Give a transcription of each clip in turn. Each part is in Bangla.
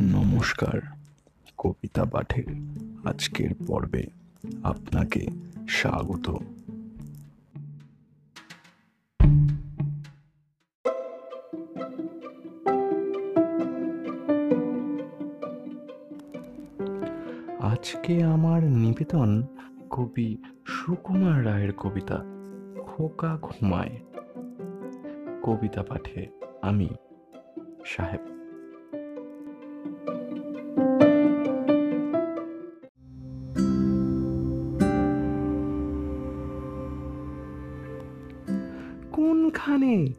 নমস্কার, কবিতা পাঠের আজকের পর্বে আপনাকে স্বাগত। আজকে আমার নিবেদন কবি সুকুমার রায়ের কবিতা, খোকা ঘুমায়। কবিতা পাঠে আমি সাহেব কোনখানে?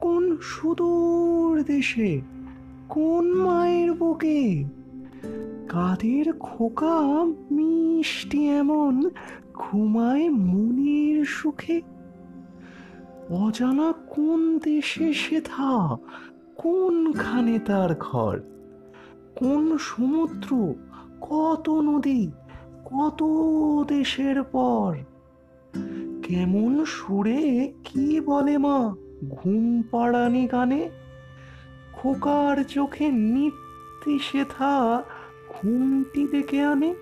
কোন সুদূর দেশে? কোন মায়ের বুকে? কাদের খোকা মিষ্টি এমন ঘুমায় মনের সুখে? অজানা কোন দেশে সে থা? কোনখানে তার ঘর? কোন সমুদ্র? কত নদী? কত দেশের পর? কেমন সুরে কি বলে মা ঘুম পাড়ানি গানে? খোকার চোখে নিত্যি সেথা ঘুমটি ডেকে আনে।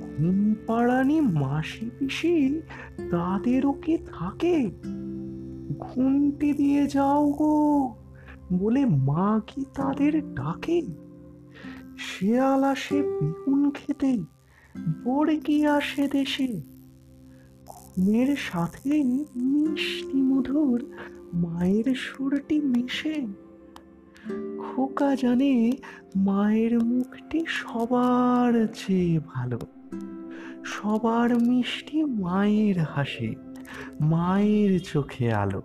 ঘুম পাড়ানি মাসি পিসি তাদেরও কি থাকে? ঘুমটি দিয়ে যাও গো বলে মা কি তাদের ডাকে? শেয়াল আসে বেগুন খেতে বর্গি আসে দেশে? ঘুমের সাথে মিষ্টি মধুর মায়ের সুরটি মিশে। খোকা জানে মায়ের মুখটি সবার চেয়ে ভালো। সবার মিষ্টি মায়ের হাসি, মায়ের চোখে আলো।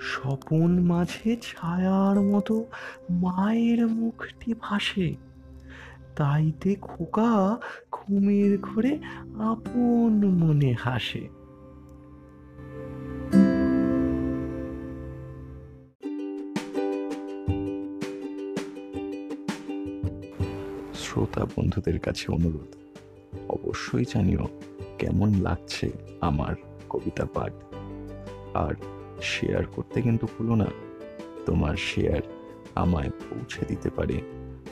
স্বপন মাঝে ছায়ার মতো মায়ের মুখটি ভাসে। তাইতে খোকা ঘুমের ঘরে আপন মনে হাসে। শ্রোতা বন্ধুদের কাছে অনুরোধ, অবশ্যই জানিও কেমন লাগছে আমার কবিতা পাঠ। আর শেয়ার করতে কিন্তু ভুলো না, তোমার শেয়ার আমায় পৌঁছে দিতে পারে।